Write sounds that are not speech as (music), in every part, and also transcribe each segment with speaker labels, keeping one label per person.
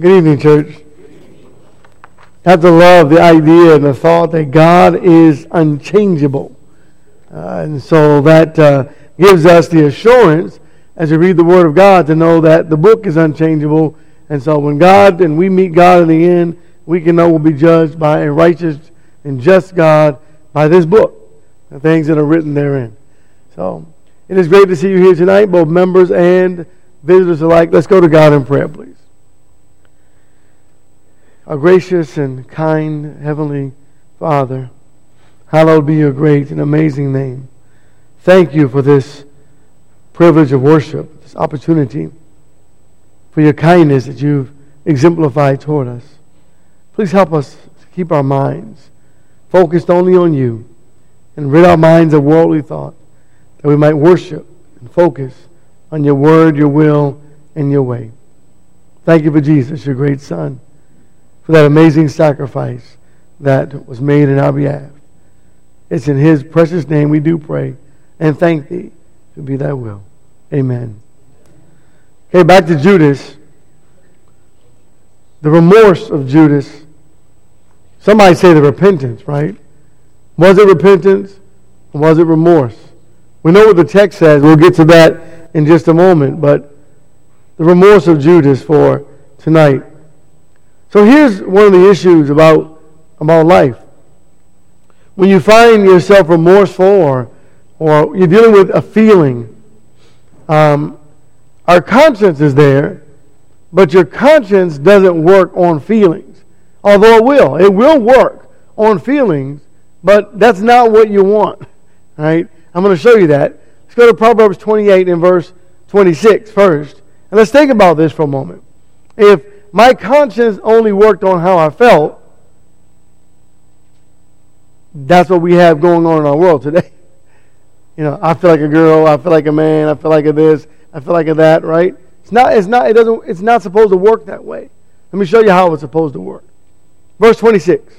Speaker 1: Good evening, church. Have to love the idea and the thought that God is unchangeable. Uh, and so that uh, gives us the assurance as we read the Word of God to know that the book is unchangeable. And so when God and we meet God in the end, we can know we'll be judged by a righteous and just God by this book, the things that are written therein. So it is great to see you here tonight, both members and visitors alike. Let's go to God in prayer, please. Our gracious and kind Heavenly Father, hallowed be your great and amazing name. Thank you for this privilege of worship, this opportunity, for your kindness that you've exemplified toward us. Please help us to keep our minds focused only on you and rid our minds of worldly thought that we might worship and focus on your word, your will, and your way. Thank you for Jesus, your great Son for that amazing sacrifice that was made in our behalf. It's in His precious name we do pray and thank Thee to be Thy will. Amen. Okay, back to Judas. The remorse of Judas. Somebody say the repentance, right? Was it repentance or was it remorse? We know what the text says. We'll get to that in just a moment. But the remorse of Judas for tonight. So here's one of the issues about, about life. When you find yourself remorseful or, or you're dealing with a feeling, um, our conscience is there, but your conscience doesn't work on feelings. Although it will. It will work on feelings, but that's not what you want. Right? I'm going to show you that. Let's go to Proverbs 28 and verse 26 first. And let's think about this for a moment. If my conscience only worked on how I felt, that's what we have going on in our world today. (laughs) You know, I feel like a girl, I feel like a man, I feel like a this, I feel like a that, right? It's not, it's not, it doesn't, it's not supposed to work that way. Let me show you how it's supposed to work. Verse 26.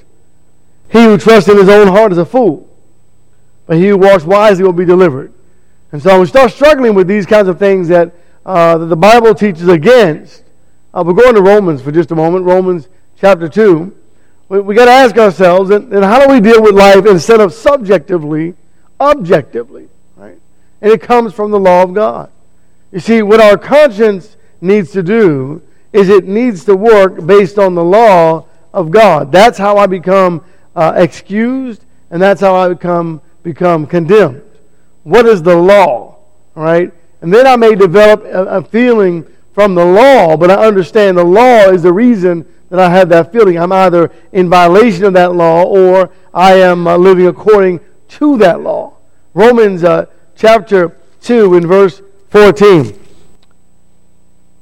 Speaker 1: He who trusts in his own heart is a fool, but he who walks wisely will be delivered. And so we start struggling with these kinds of things that, uh, that the Bible teaches against. Uh, we're going to Romans for just a moment, Romans chapter 2. We, we got to ask ourselves, and, and how do we deal with life instead of subjectively, objectively, right? And it comes from the law of God. You see, what our conscience needs to do is it needs to work based on the law of God. That's how I become uh, excused, and that's how I become become condemned. What is the law? right? and then I may develop a, a feeling from the law, but I understand the law is the reason that I have that feeling. I'm either in violation of that law or I am uh, living according to that law. Romans uh, chapter 2 in verse 14.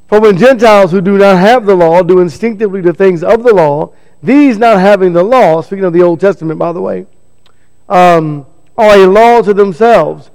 Speaker 1: For when Gentiles who do not have the law do instinctively the things of the law, these not having the law, speaking of the Old Testament, by the way, um, are a law to themselves,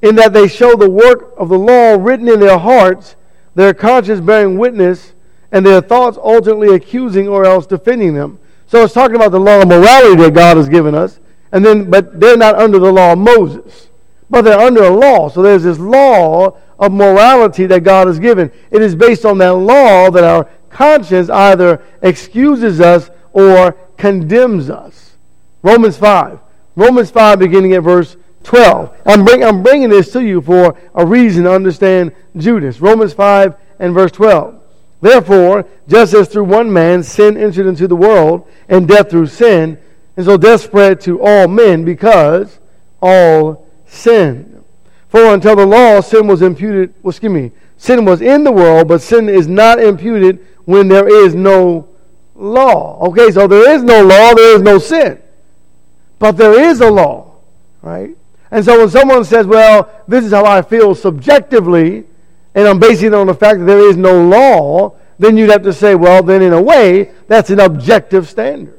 Speaker 1: in that they show the work of the law written in their hearts their conscience bearing witness, and their thoughts ultimately accusing or else defending them. So it's talking about the law of morality that God has given us, and then but they're not under the law of Moses, but they're under a law. So there's this law of morality that God has given. It is based on that law that our conscience either excuses us or condemns us. Romans 5. Romans 5, beginning at verse 12. I'm, bring, I'm bringing this to you for a reason to understand Judas. Romans 5 and verse 12. Therefore, just as through one man sin entered into the world, and death through sin, and so death spread to all men because all sinned. For until the law, sin was imputed, well, excuse me, sin was in the world, but sin is not imputed when there is no law. Okay, so there is no law, there is no sin. But there is a law, right? And so when someone says, well, this is how I feel subjectively, and I'm basing it on the fact that there is no law, then you'd have to say, well, then in a way, that's an objective standard.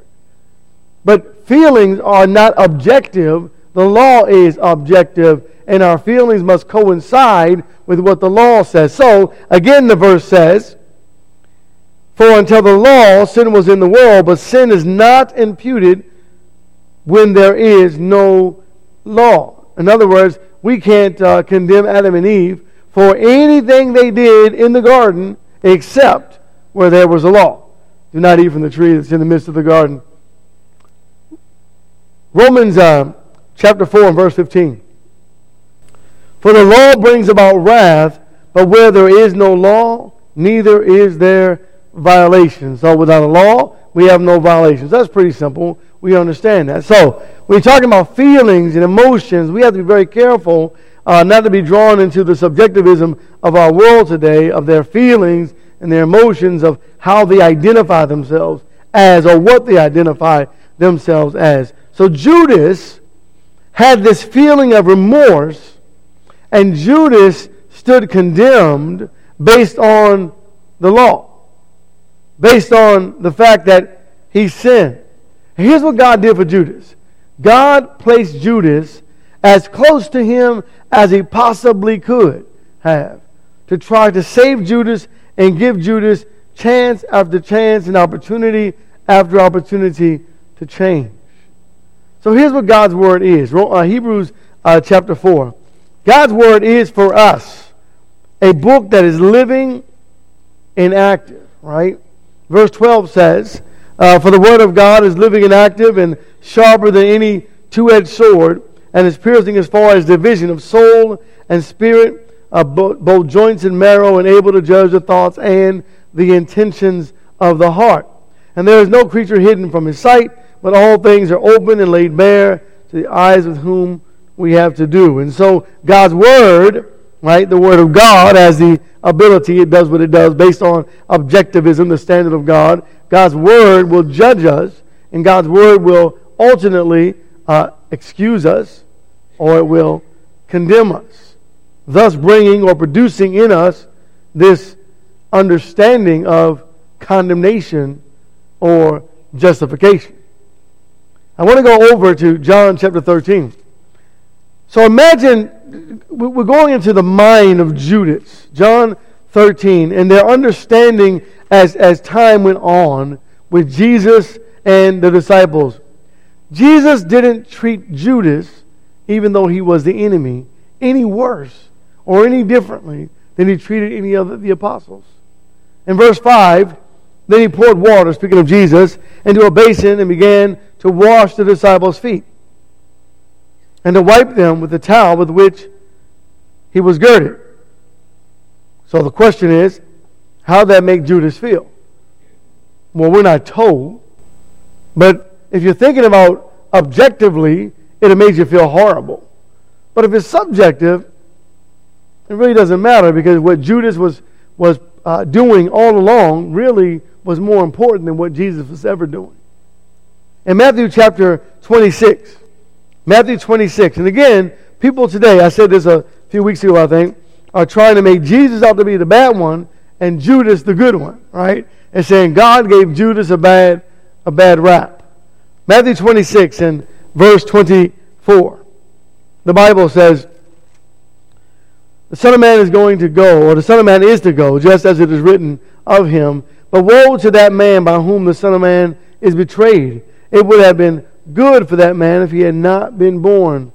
Speaker 1: But feelings are not objective. The law is objective, and our feelings must coincide with what the law says. So, again, the verse says, For until the law, sin was in the world, but sin is not imputed when there is no law. In other words, we can't uh, condemn Adam and Eve for anything they did in the garden except where there was a law. Do not eat from the tree that's in the midst of the garden. Romans uh, chapter 4 and verse 15. For the law brings about wrath, but where there is no law, neither is there violation. So without a law, we have no violations. That's pretty simple. We understand that. So when you're talking about feelings and emotions, we have to be very careful uh, not to be drawn into the subjectivism of our world today, of their feelings and their emotions, of how they identify themselves as or what they identify themselves as. So Judas had this feeling of remorse, and Judas stood condemned based on the law, based on the fact that he sinned. And here's what God did for Judas God placed Judas as close to him as he possibly could have to try to save Judas and give Judas chance after chance and opportunity after opportunity to change. So here's what God's word is uh, Hebrews uh, chapter 4. God's word is for us a book that is living and active, right? Verse 12 says, uh, For the word of God is living and active and sharper than any two edged sword and is piercing as far as division of soul and spirit, uh, both, both joints and marrow, and able to judge the thoughts and the intentions of the heart. And there is no creature hidden from his sight, but all things are open and laid bare to the eyes with whom we have to do. And so God's Word, right, the Word of God has the ability, it does what it does based on objectivism, the standard of God. God's Word will judge us, and God's Word will ultimately uh, excuse us or it will condemn us, thus bringing or producing in us this understanding of condemnation or justification. I want to go over to John chapter 13. So imagine we're going into the mind of Judas, John 13, and their understanding as, as time went on with Jesus and the disciples. Jesus didn't treat Judas, even though he was the enemy, any worse or any differently than he treated any of the apostles. In verse 5, then he poured water, speaking of Jesus, into a basin and began to wash the disciples' feet and to wipe them with the towel with which he was girded. So the question is, how did that make Judas feel? Well, we're not told, but if you're thinking about objectively, it made you feel horrible. But if it's subjective, it really doesn't matter because what Judas was, was uh, doing all along really was more important than what Jesus was ever doing. In Matthew chapter 26, Matthew 26, and again, people today, I said this a few weeks ago, I think, are trying to make Jesus out to be the bad one and Judas the good one, right? And saying God gave Judas a bad, a bad rap. Matthew 26 and verse 24. The Bible says, The Son of Man is going to go, or the Son of Man is to go, just as it is written of him. But woe to that man by whom the Son of Man is betrayed. It would have been good for that man if he had not been born.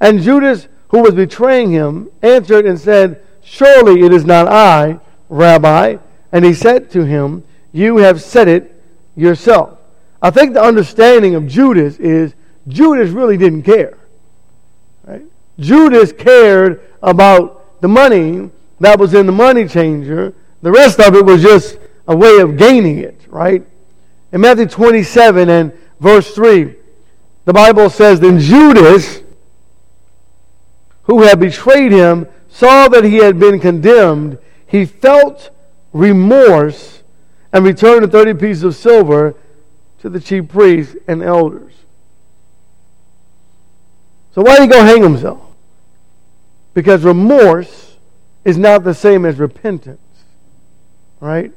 Speaker 1: And Judas, who was betraying him, answered and said, Surely it is not I, Rabbi. And he said to him, You have said it yourself. I think the understanding of Judas is Judas really didn't care. Right? Judas cared about the money that was in the money changer. The rest of it was just a way of gaining it, right? In Matthew 27 and verse 3, the Bible says, Then Judas, who had betrayed him, saw that he had been condemned. He felt remorse and returned the 30 pieces of silver to the chief priests and elders. So why did he go hang himself? Because remorse is not the same as repentance. Right?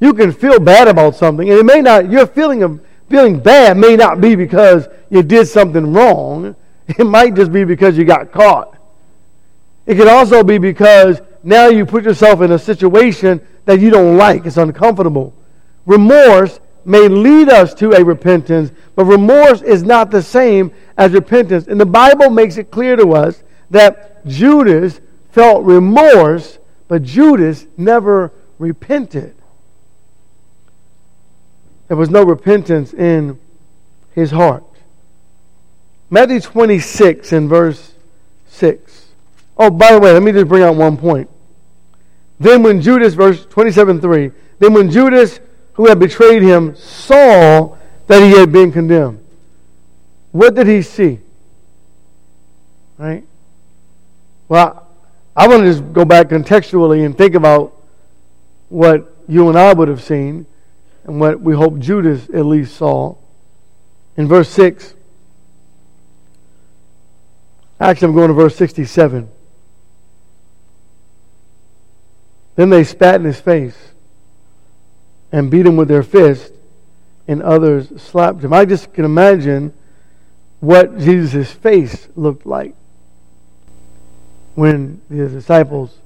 Speaker 1: You can feel bad about something, and it may not, your feeling of feeling bad may not be because you did something wrong. (laughs) It might just be because you got caught. It could also be because now you put yourself in a situation that you don't like. It's uncomfortable. Remorse may lead us to a repentance, but remorse is not the same as repentance. And the Bible makes it clear to us that Judas felt remorse, but Judas never repented. There was no repentance in his heart. Matthew 26 in verse 6. Oh, by the way, let me just bring out one point. Then when Judas, verse 27 3, then when Judas, who had betrayed him, saw that he had been condemned, what did he see? Right? Well, I want to just go back contextually and think about what you and I would have seen and what we hope Judas at least saw. In verse 6, actually, I'm going to verse 67. Then they spat in his face and beat him with their fists, and others slapped him. I just can imagine what Jesus' face looked like when the disciples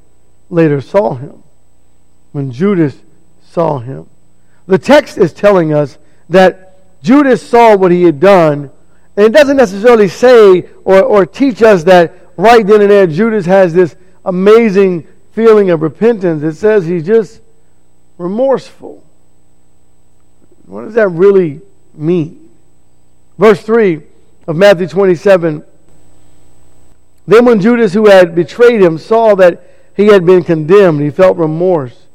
Speaker 1: later saw him, when Judas saw him. The text is telling us that Judas saw what he had done, and it doesn't necessarily say or, or teach us that right then and there Judas has this amazing feeling of repentance. It says he's just remorseful. What does that really mean? Verse 3 of Matthew 27 Then when Judas, who had betrayed him, saw that he had been condemned, he felt remorse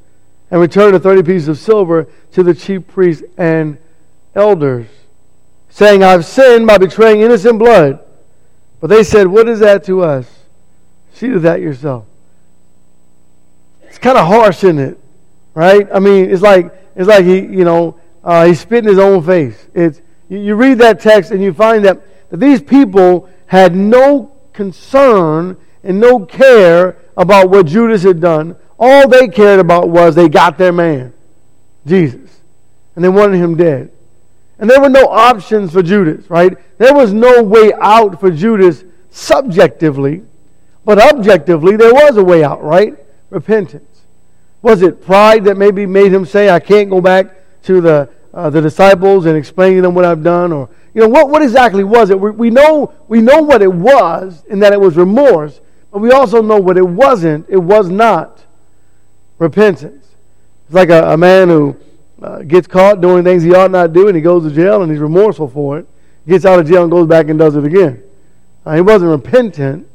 Speaker 1: and returned the 30 pieces of silver to the chief priests and elders, saying, I've sinned by betraying innocent blood. But they said, What is that to us? See to that yourself. It's kind of harsh, isn't it? Right? I mean, it's like it's like he, you know, uh, he spit in his own face. It's you, you read that text and you find that, that these people had no concern and no care about what Judas had done. All they cared about was they got their man, Jesus, and they wanted him dead. And there were no options for Judas, right? There was no way out for Judas subjectively, but objectively, there was a way out, right? Repentance. Was it pride that maybe made him say, I can't go back to the, uh, the disciples and explain to them what I've done? Or, you know, what, what exactly was it? We, we, know, we know what it was in that it was remorse, but we also know what it wasn't. It was not repentance. It's like a, a man who uh, gets caught doing things he ought not do and he goes to jail and he's remorseful for it. Gets out of jail and goes back and does it again. Uh, he wasn't repentant,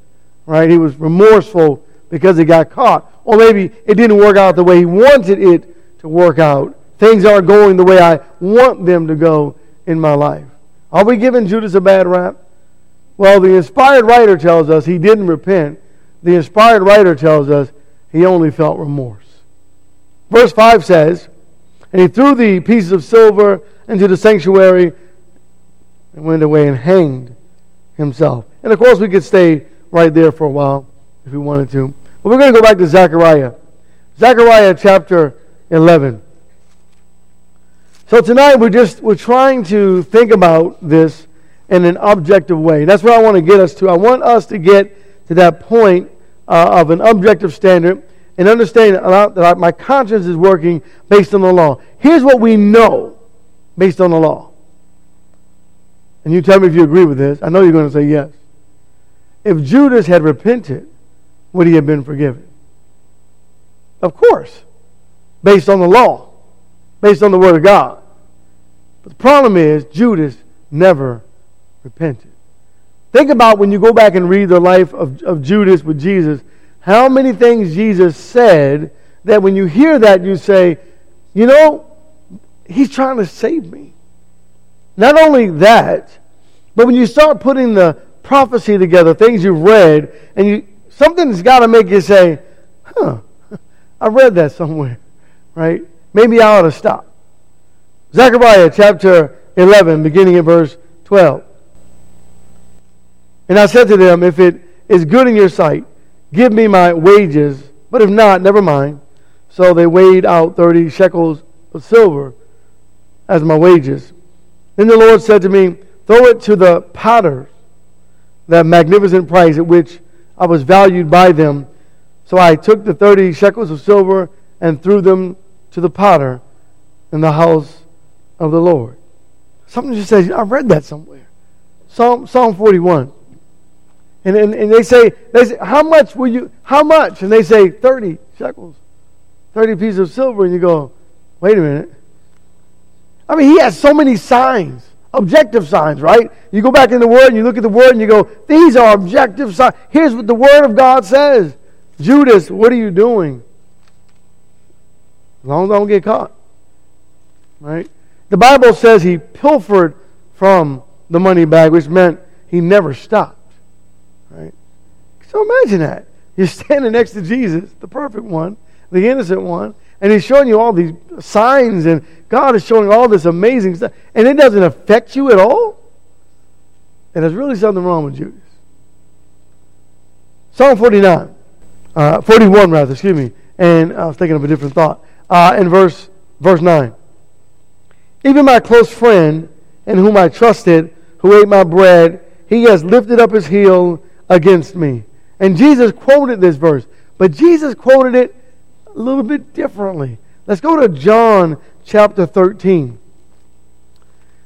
Speaker 1: right? He was remorseful because he got caught. Or maybe it didn't work out the way he wanted it to work out. Things aren't going the way I want them to go in my life. Are we giving Judas a bad rap? Well, the inspired writer tells us he didn't repent. The inspired writer tells us he only felt remorse. Verse 5 says, And he threw the pieces of silver into the sanctuary and went away and hanged himself. And of course, we could stay right there for a while if we wanted to. But we're going to go back to Zechariah. Zechariah chapter 11. So tonight we're just we're trying to think about this in an objective way. That's what I want to get us to. I want us to get to that point uh, of an objective standard and understand that my conscience is working based on the law. Here's what we know based on the law. And you tell me if you agree with this. I know you're going to say yes. If Judas had repented, would he have been forgiven? Of course, based on the law, based on the Word of God. But the problem is, Judas never repented. Think about when you go back and read the life of, of Judas with Jesus how many things Jesus said that when you hear that, you say, you know, he's trying to save me. Not only that, but when you start putting the prophecy together, things you've read, and you something's got to make you say, huh, (laughs) I read that somewhere, right? Maybe I ought to stop. Zechariah chapter 11, beginning at verse 12. And I said to them, If it is good in your sight, Give me my wages, but if not, never mind. So they weighed out 30 shekels of silver as my wages. Then the Lord said to me, Throw it to the potters, that magnificent price at which I was valued by them. So I took the 30 shekels of silver and threw them to the potter in the house of the Lord. Something just says, I read that somewhere. Psalm, Psalm 41. And, and, and they say, they say, how much will you, how much? And they say, 30 shekels, 30 pieces of silver. And you go, wait a minute. I mean, he has so many signs, objective signs, right? You go back in the Word and you look at the Word and you go, these are objective signs. Here's what the Word of God says Judas, what are you doing? As long as I don't get caught. Right? The Bible says he pilfered from the money bag, which meant he never stopped. Right? So imagine that. You're standing next to Jesus, the perfect one, the innocent one, and he's showing you all these signs, and God is showing all this amazing stuff, and it doesn't affect you at all? And there's really something wrong with Judas. Psalm 49, uh, 41 rather, excuse me, and I was thinking of a different thought. Uh, in verse, verse 9. Even my close friend, in whom I trusted, who ate my bread, he has lifted up his heel against me. And Jesus quoted this verse, but Jesus quoted it a little bit differently. Let's go to John chapter 13.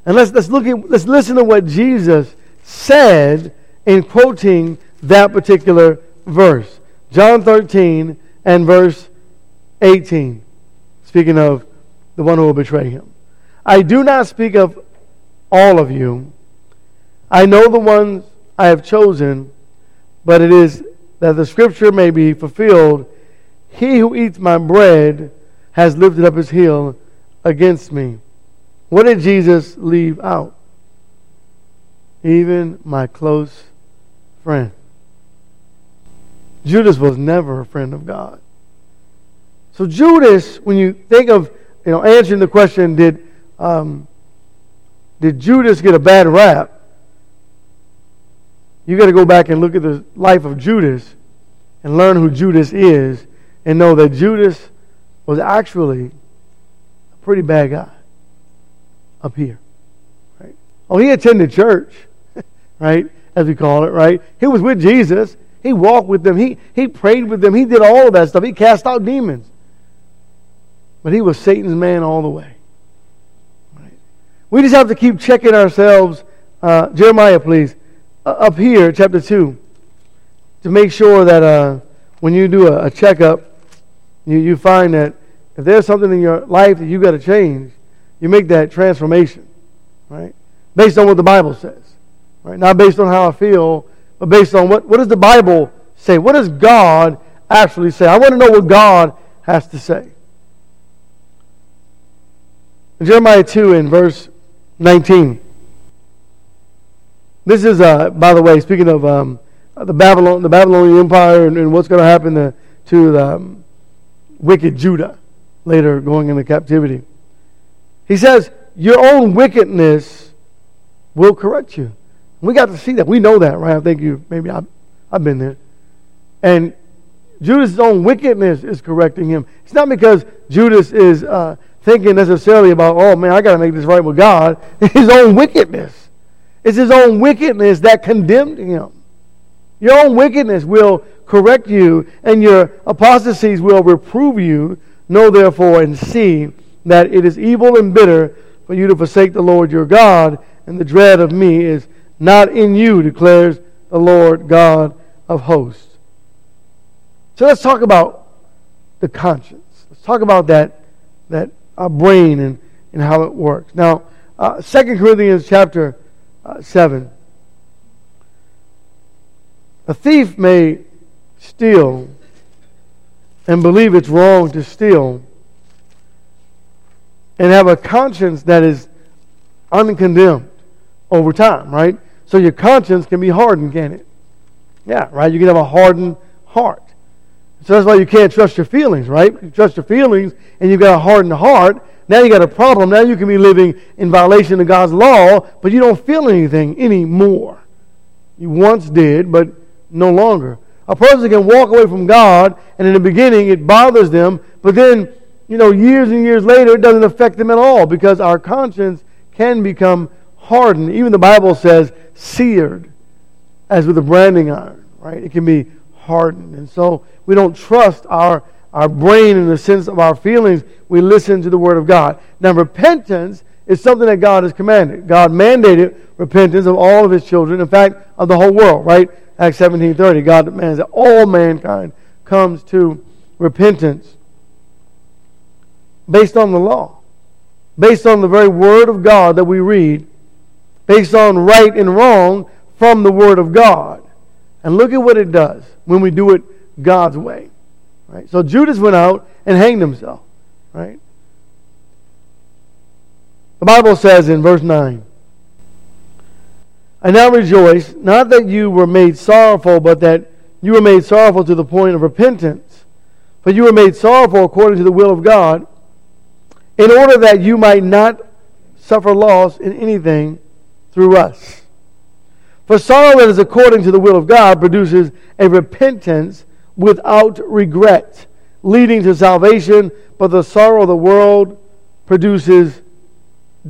Speaker 1: And let's, let's, look at, let's listen to what Jesus said in quoting that particular verse. John 13 and verse 18. Speaking of the one who will betray him. I do not speak of all of you. I know the ones I have chosen, but it is that the scripture may be fulfilled. He who eats my bread has lifted up his heel against me. What did Jesus leave out? Even my close friend. Judas was never a friend of God. So Judas, when you think of you know answering the question, did um, did Judas get a bad rap? You got to go back and look at the life of Judas and learn who Judas is and know that Judas was actually a pretty bad guy up here. Right? Oh, he attended church, (laughs) right? As we call it, right? He was with Jesus. He walked with them. He, he prayed with them. He did all of that stuff. He cast out demons. But he was Satan's man all the way. Right? We just have to keep checking ourselves. Uh, Jeremiah, please. Uh, up here, chapter 2. To make sure that uh, when you do a, a checkup, you, you find that if there's something in your life that you've got to change, you make that transformation. Right? Based on what the Bible says. Right? Not based on how I feel, but based on what, what does the Bible say? What does God actually say? I want to know what God has to say. In Jeremiah 2 in verse 19. This is, uh, by the way, speaking of um, the Babylon, the Babylonian Empire, and, and what's going to happen to, the um, wicked Judah later going into captivity. He says, "Your own wickedness will correct you." We got to see that. We know that, right? I think you maybe I've, I've been there, and Judas' own wickedness is correcting him. It's not because Judas is uh, thinking necessarily about, oh man, I got to make this right with God. (laughs) His own wickedness. It's his own wickedness that condemned him. Your own wickedness will correct you, and your apostasies will reprove you. Know therefore and see that it is evil and bitter for you to forsake the Lord your God, and the dread of me is not in you, declares the Lord God of hosts. So let's talk about the conscience. Let's talk about that, that our brain and, and how it works. Now, uh, 2 Corinthians chapter uh, 7. A thief may steal and believe it's wrong to steal and have a conscience that is uncondemned over time, right? So your conscience can be hardened, can it? Yeah, right? You can have a hardened heart. So that's why you can't trust your feelings, right? You trust your feelings and you've got a hardened heart. Now you got a problem. Now you can be living in violation of God's law, but you don't feel anything anymore. You once did, but no longer. A person can walk away from God, and in the beginning it bothers them, but then, you know, years and years later it doesn't affect them at all because our conscience can become hardened. Even the Bible says seared, as with a branding iron, right? It can be hardened. And so we don't trust our, our brain in the sense of our feelings. We listen to the Word of God. Now, repentance is something that God has commanded. God mandated repentance of all of His children, in fact, of the whole world, right? Acts 17.30, God demands that all mankind comes to repentance based on the law, based on the very Word of God that we read, based on right and wrong from the Word of God. And look at what it does when we do it God's way. Right? So Judas went out and hanged himself. Right? The Bible says in verse 9, I now rejoice, not that you were made sorrowful, but that you were made sorrowful to the point of repentance. For you were made sorrowful according to the will of God, in order that you might not suffer loss in anything through us. For sorrow that is according to the will of God produces a repentance without regret, leading to salvation, but the sorrow of the world produces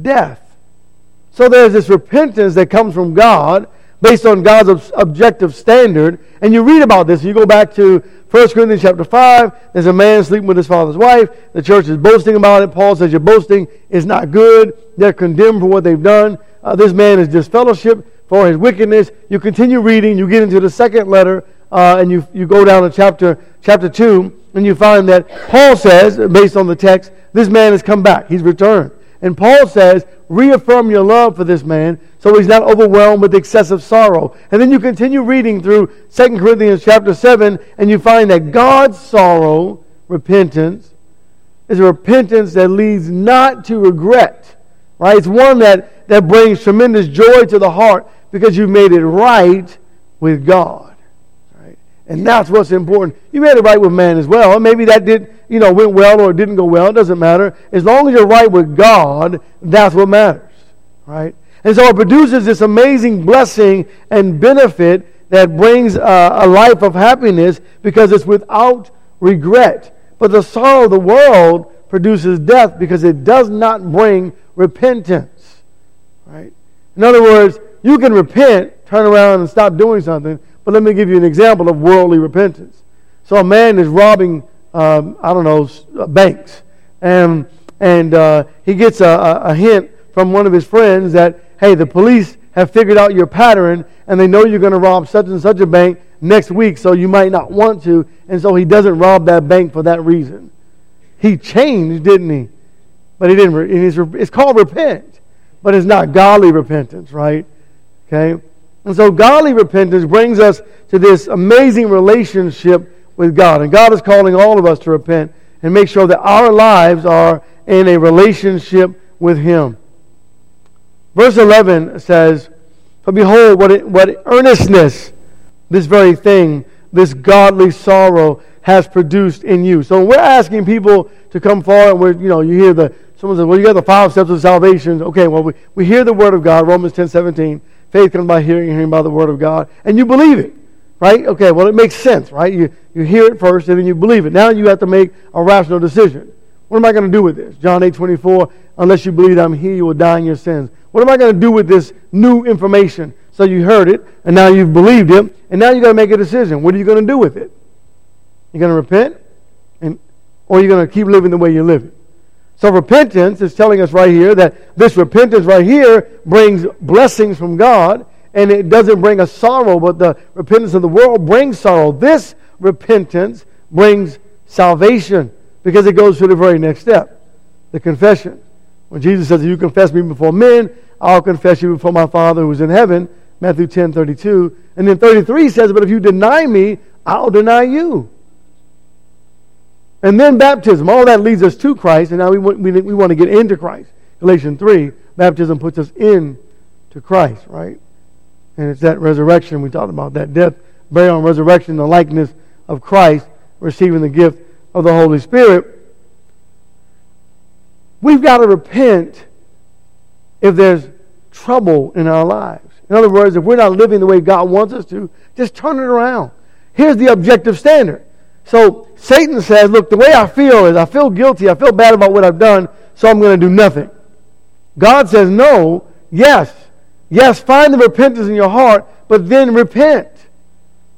Speaker 1: death. So there's this repentance that comes from God based on God's objective standard. And you read about this. You go back to 1 Corinthians chapter 5. There's a man sleeping with his father's wife. The church is boasting about it. Paul says, Your boasting is not good. They're condemned for what they've done. Uh, this man is disfellowship for his wickedness. You continue reading. You get into the second letter, uh, and you, you go down to chapter, chapter 2, and you find that Paul says, based on the text, this man has come back. He's returned. And Paul says, reaffirm your love for this man so he's not overwhelmed with excessive sorrow. And then you continue reading through 2 Corinthians chapter 7, and you find that God's sorrow, repentance, is a repentance that leads not to regret. Right? It's one that, that brings tremendous joy to the heart because you've made it right with God. Right? And that's what's important. You made it right with man as well. And Maybe that did you know, went well or it didn't go well. It doesn't matter. As long as you're right with God, that's what matters. Right? And so it produces this amazing blessing and benefit that brings uh, a life of happiness because it's without regret. But the sorrow of the world produces death because it does not bring repentance. Right? In other words, you can repent, turn around and stop doing something, but let me give you an example of worldly repentance. So a man is robbing um, I don't know, uh, banks. And, and uh, he gets a, a hint from one of his friends that, hey, the police have figured out your pattern and they know you're going to rob such and such a bank next week, so you might not want to. And so he doesn't rob that bank for that reason. He changed, didn't he? But he didn't. It's, it's called repent, but it's not godly repentance, right? Okay? And so godly repentance brings us to this amazing relationship with God. And God is calling all of us to repent and make sure that our lives are in a relationship with Him. Verse 11 says, For behold, what, it, what earnestness this very thing, this godly sorrow, has produced in you. So we're asking people to come forward, we're, you know, you hear the, someone says, well, you got the five steps of salvation. Okay, well, we, we hear the word of God, Romans 10, 17. Faith comes by hearing, hearing by the word of God, and you believe it. Right? Okay, well, it makes sense, right? You, you hear it first and then you believe it. Now you have to make a rational decision. What am I going to do with this? John 8 24, unless you believe I'm here, you will die in your sins. What am I going to do with this new information? So you heard it, and now you've believed it, and now you got to make a decision. What are you going to do with it? You're going to repent, and, or are you going to keep living the way you're living? So repentance is telling us right here that this repentance right here brings blessings from God, and it doesn't bring us sorrow, but the repentance of the world brings sorrow. This repentance brings salvation because it goes to the very next step the confession. When Jesus says, If You confess me before men, I'll confess you before my Father who is in heaven. Matthew 10 32. And then 33 says, But if you deny me, I'll deny you. And then baptism. All that leads us to Christ, and now we want, we, we want to get into Christ. Galatians 3, baptism puts us in to Christ, right? And it's that resurrection we talked about, that death, burial, and resurrection, the likeness of Christ, receiving the gift of the Holy Spirit. We've got to repent if there's trouble in our lives. In other words, if we're not living the way God wants us to, just turn it around. Here's the objective standard. So Satan says, Look, the way I feel is I feel guilty, I feel bad about what I've done, so I'm going to do nothing. God says, No, yes, yes, find the repentance in your heart, but then repent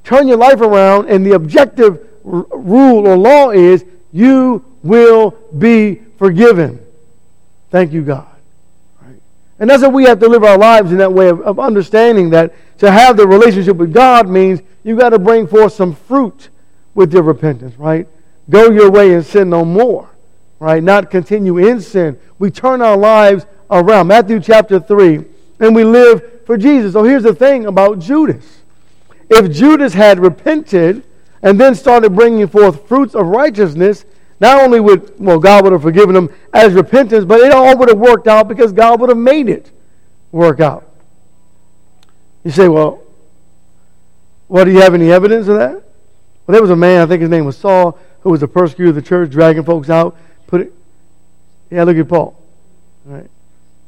Speaker 1: turn your life around, and the objective r- rule or law is you will be forgiven. Thank you, God. And that's what we have to live our lives in that way of, of understanding that to have the relationship with God means you've got to bring forth some fruit with your repentance, right? Go your way and sin no more, right? Not continue in sin. We turn our lives around. Matthew chapter 3. And we live for Jesus. So here's the thing about Judas. If Judas had repented and then started bringing forth fruits of righteousness, not only would, well, God would have forgiven him as repentance, but it all would have worked out because God would have made it work out. You say, well, well, do you have any evidence of that? Well, there was a man, I think his name was Saul, who was a persecutor of the church, dragging folks out. Put it, yeah, look at Paul. Right?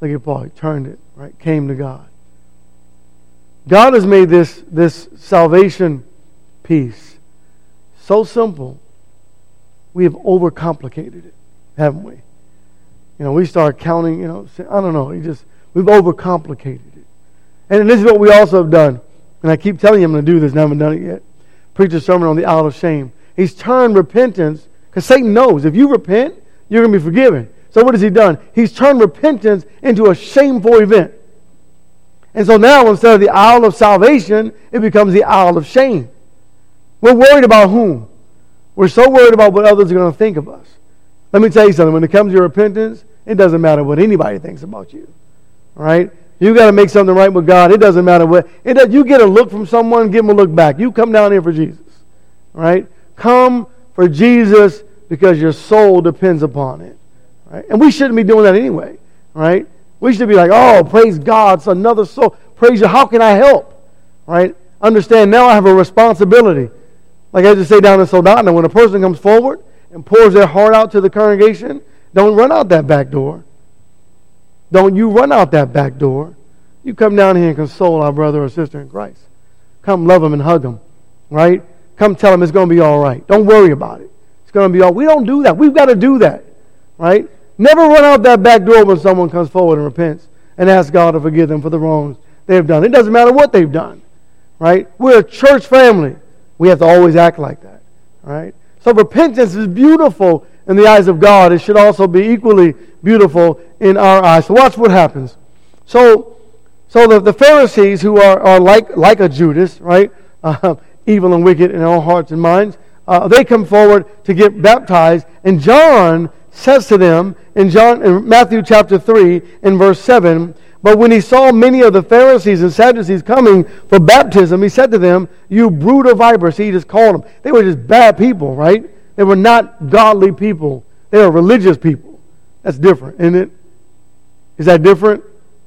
Speaker 1: Look at Paul. He turned it, right? Came to God. God has made this, this salvation piece so simple we have overcomplicated it, haven't we? You know, we start counting, you know, I don't know, we just, we've overcomplicated it. And this is what we also have done. And I keep telling you I'm going to do this and I haven't done it yet. Preach a sermon on the Aisle of shame. He's turned repentance, because Satan knows if you repent, you're going to be forgiven. So what has he done? He's turned repentance into a shameful event. And so now instead of the Aisle of salvation, it becomes the Aisle of shame. We're worried about whom? We're so worried about what others are going to think of us. Let me tell you something. When it comes to repentance, it doesn't matter what anybody thinks about you. All right? You got to make something right with God. It doesn't matter what. It does, you get a look from someone, give them a look back. You come down here for Jesus. Right? Come for Jesus because your soul depends upon it. Right? And we shouldn't be doing that anyway. Right? We should be like, oh, praise God, it's another soul. Praise you. How can I help? Right? Understand now I have a responsibility. Like I just say down in Soldotna, when a person comes forward and pours their heart out to the congregation, don't run out that back door. Don't you run out that back door. You come down here and console our brother or sister in Christ. Come love them and hug them, right? Come tell them it's going to be all right. Don't worry about it. It's going to be all. We don't do that. We've got to do that, right? Never run out that back door when someone comes forward and repents and asks God to forgive them for the wrongs they've done. It doesn't matter what they've done, right? We're a church family. We have to always act like that. Right? So repentance is beautiful in the eyes of God. It should also be equally beautiful in our eyes. So watch what happens. So, so the, the Pharisees who are, are like, like a Judas, right? (laughs) Uh, evil and wicked in all hearts and minds, uh, they come forward to get baptized. And John says to them in John in Matthew chapter 3 in verse 7, but when he saw many of the Pharisees and Sadducees coming for baptism, he said to them, You brood of vipers. He just called them. They were just bad people, right? They were not godly people. They were religious people. That's different, isn't it? Is that different?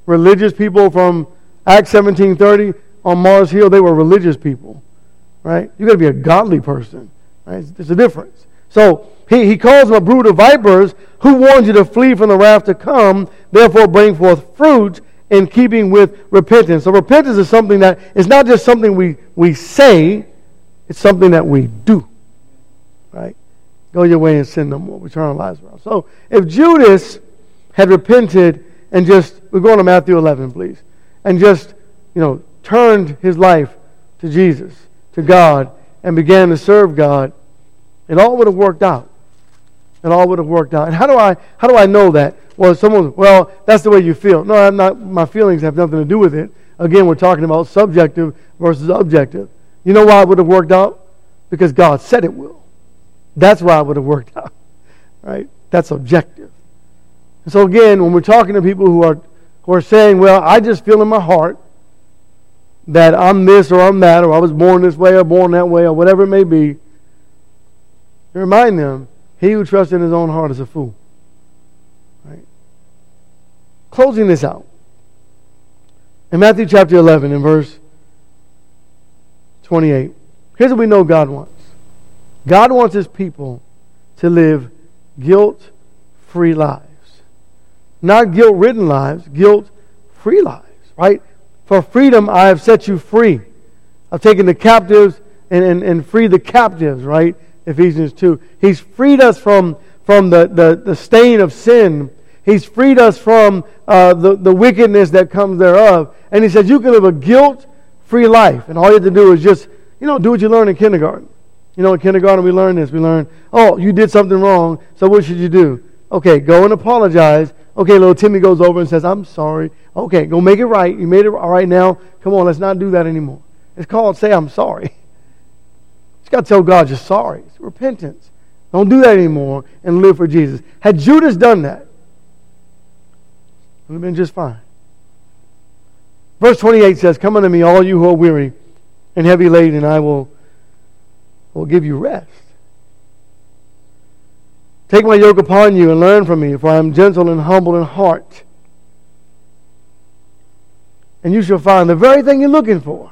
Speaker 1: Religious people from Acts 17:30 on Mars Hill, they were religious people, right? You got to be a godly person, right? There's a difference. So he, he calls them a brood of vipers who warns you to flee from the wrath to come, therefore bring forth fruit in keeping with repentance. So repentance is something that is not just something we, we say, it's something that we do. Right? Go your way and sin no more. We turn our lives around. So if Judas had repented and just, we're going to Matthew 11, please, and just, you know, turned his life to Jesus, to God, and began to serve God, it all would have worked out. It all would have worked out. And how do I how do I know that? Well, someone, well, that's the way you feel. No, I'm not. My feelings have nothing to do with it. Again, we're talking about subjective versus objective. You know why it would have worked out? Because God said it will. That's why it would have worked out. Right? That's objective. And so again, when we're talking to people who are who are saying, "Well, I just feel in my heart that I'm this or I'm that, or I was born this way or born that way, or whatever it may be," remind them, "He who trusts in his own heart is a fool." Right? Closing this out. In Matthew chapter 11, in verse 28, here's what we know God wants God wants his people to live guilt free lives. Not guilt ridden lives, guilt free lives, right? For freedom I have set you free. I've taken the captives and, and, and freed the captives, right? Ephesians 2. He's freed us from, from the, the, the stain of sin He's freed us from uh, the, the wickedness that comes thereof. And he says you can live a guilt free life. And all you have to do is just, you know, do what you learn in kindergarten. You know, in kindergarten we learn this. We learn, oh, you did something wrong, so what should you do? Okay, go and apologize. Okay, little Timmy goes over and says, I'm sorry. Okay, go make it right. You made it all right now. Come on, let's not do that anymore. It's called say I'm sorry. You got to tell God you're sorry. It's repentance. Don't do that anymore and live for Jesus. Had Judas done that, it would have been just fine. Verse 28 says, Come unto me, all you who are weary and heavy laden, and I will, will give you rest. Take my yoke upon you and learn from me, for I am gentle and humble in heart. And you shall find the very thing you're looking for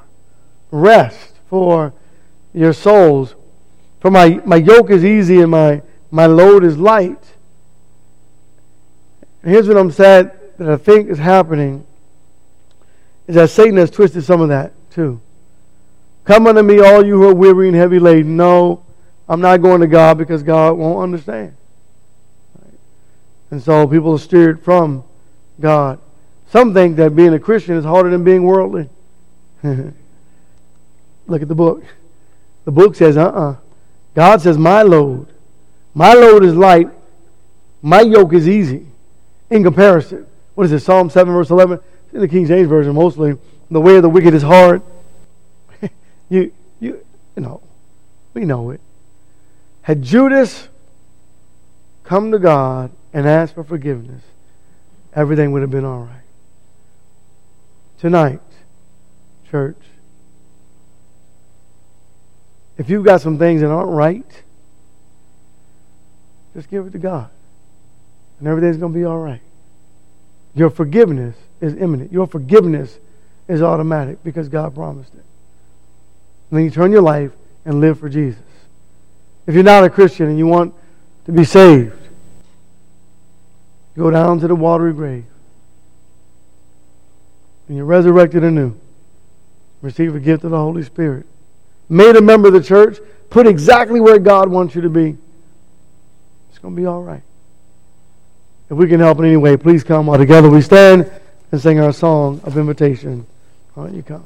Speaker 1: rest for your souls. For my, my yoke is easy and my, my load is light. And here's what I'm sad that I think is happening is that Satan has twisted some of that too. Come unto me, all you who are weary and heavy laden. No, I'm not going to God because God won't understand. And so people are steered from God. Some think that being a Christian is harder than being worldly. (laughs) Look at the book. The book says, uh uh-uh. uh God says, my load. My load is light. My yoke is easy in comparison. What is it? Psalm 7, verse 11? In the King James Version, mostly. The way of the wicked is hard. You, you, you know, we know it. Had Judas come to God and asked for forgiveness, everything would have been all right. Tonight, church, if you've got some things that aren't right, just give it to God. And everything's going to be all right. Your forgiveness is imminent. Your forgiveness is automatic because God promised it. And then you turn your life and live for Jesus. If you're not a Christian and you want to be saved, go down to the watery grave. And you're resurrected anew. Receive the gift of the Holy Spirit made a member of the church, put exactly where God wants you to be, it's going to be all right. If we can help in any way, please come while together we stand and sing our song of invitation. Why don't you come?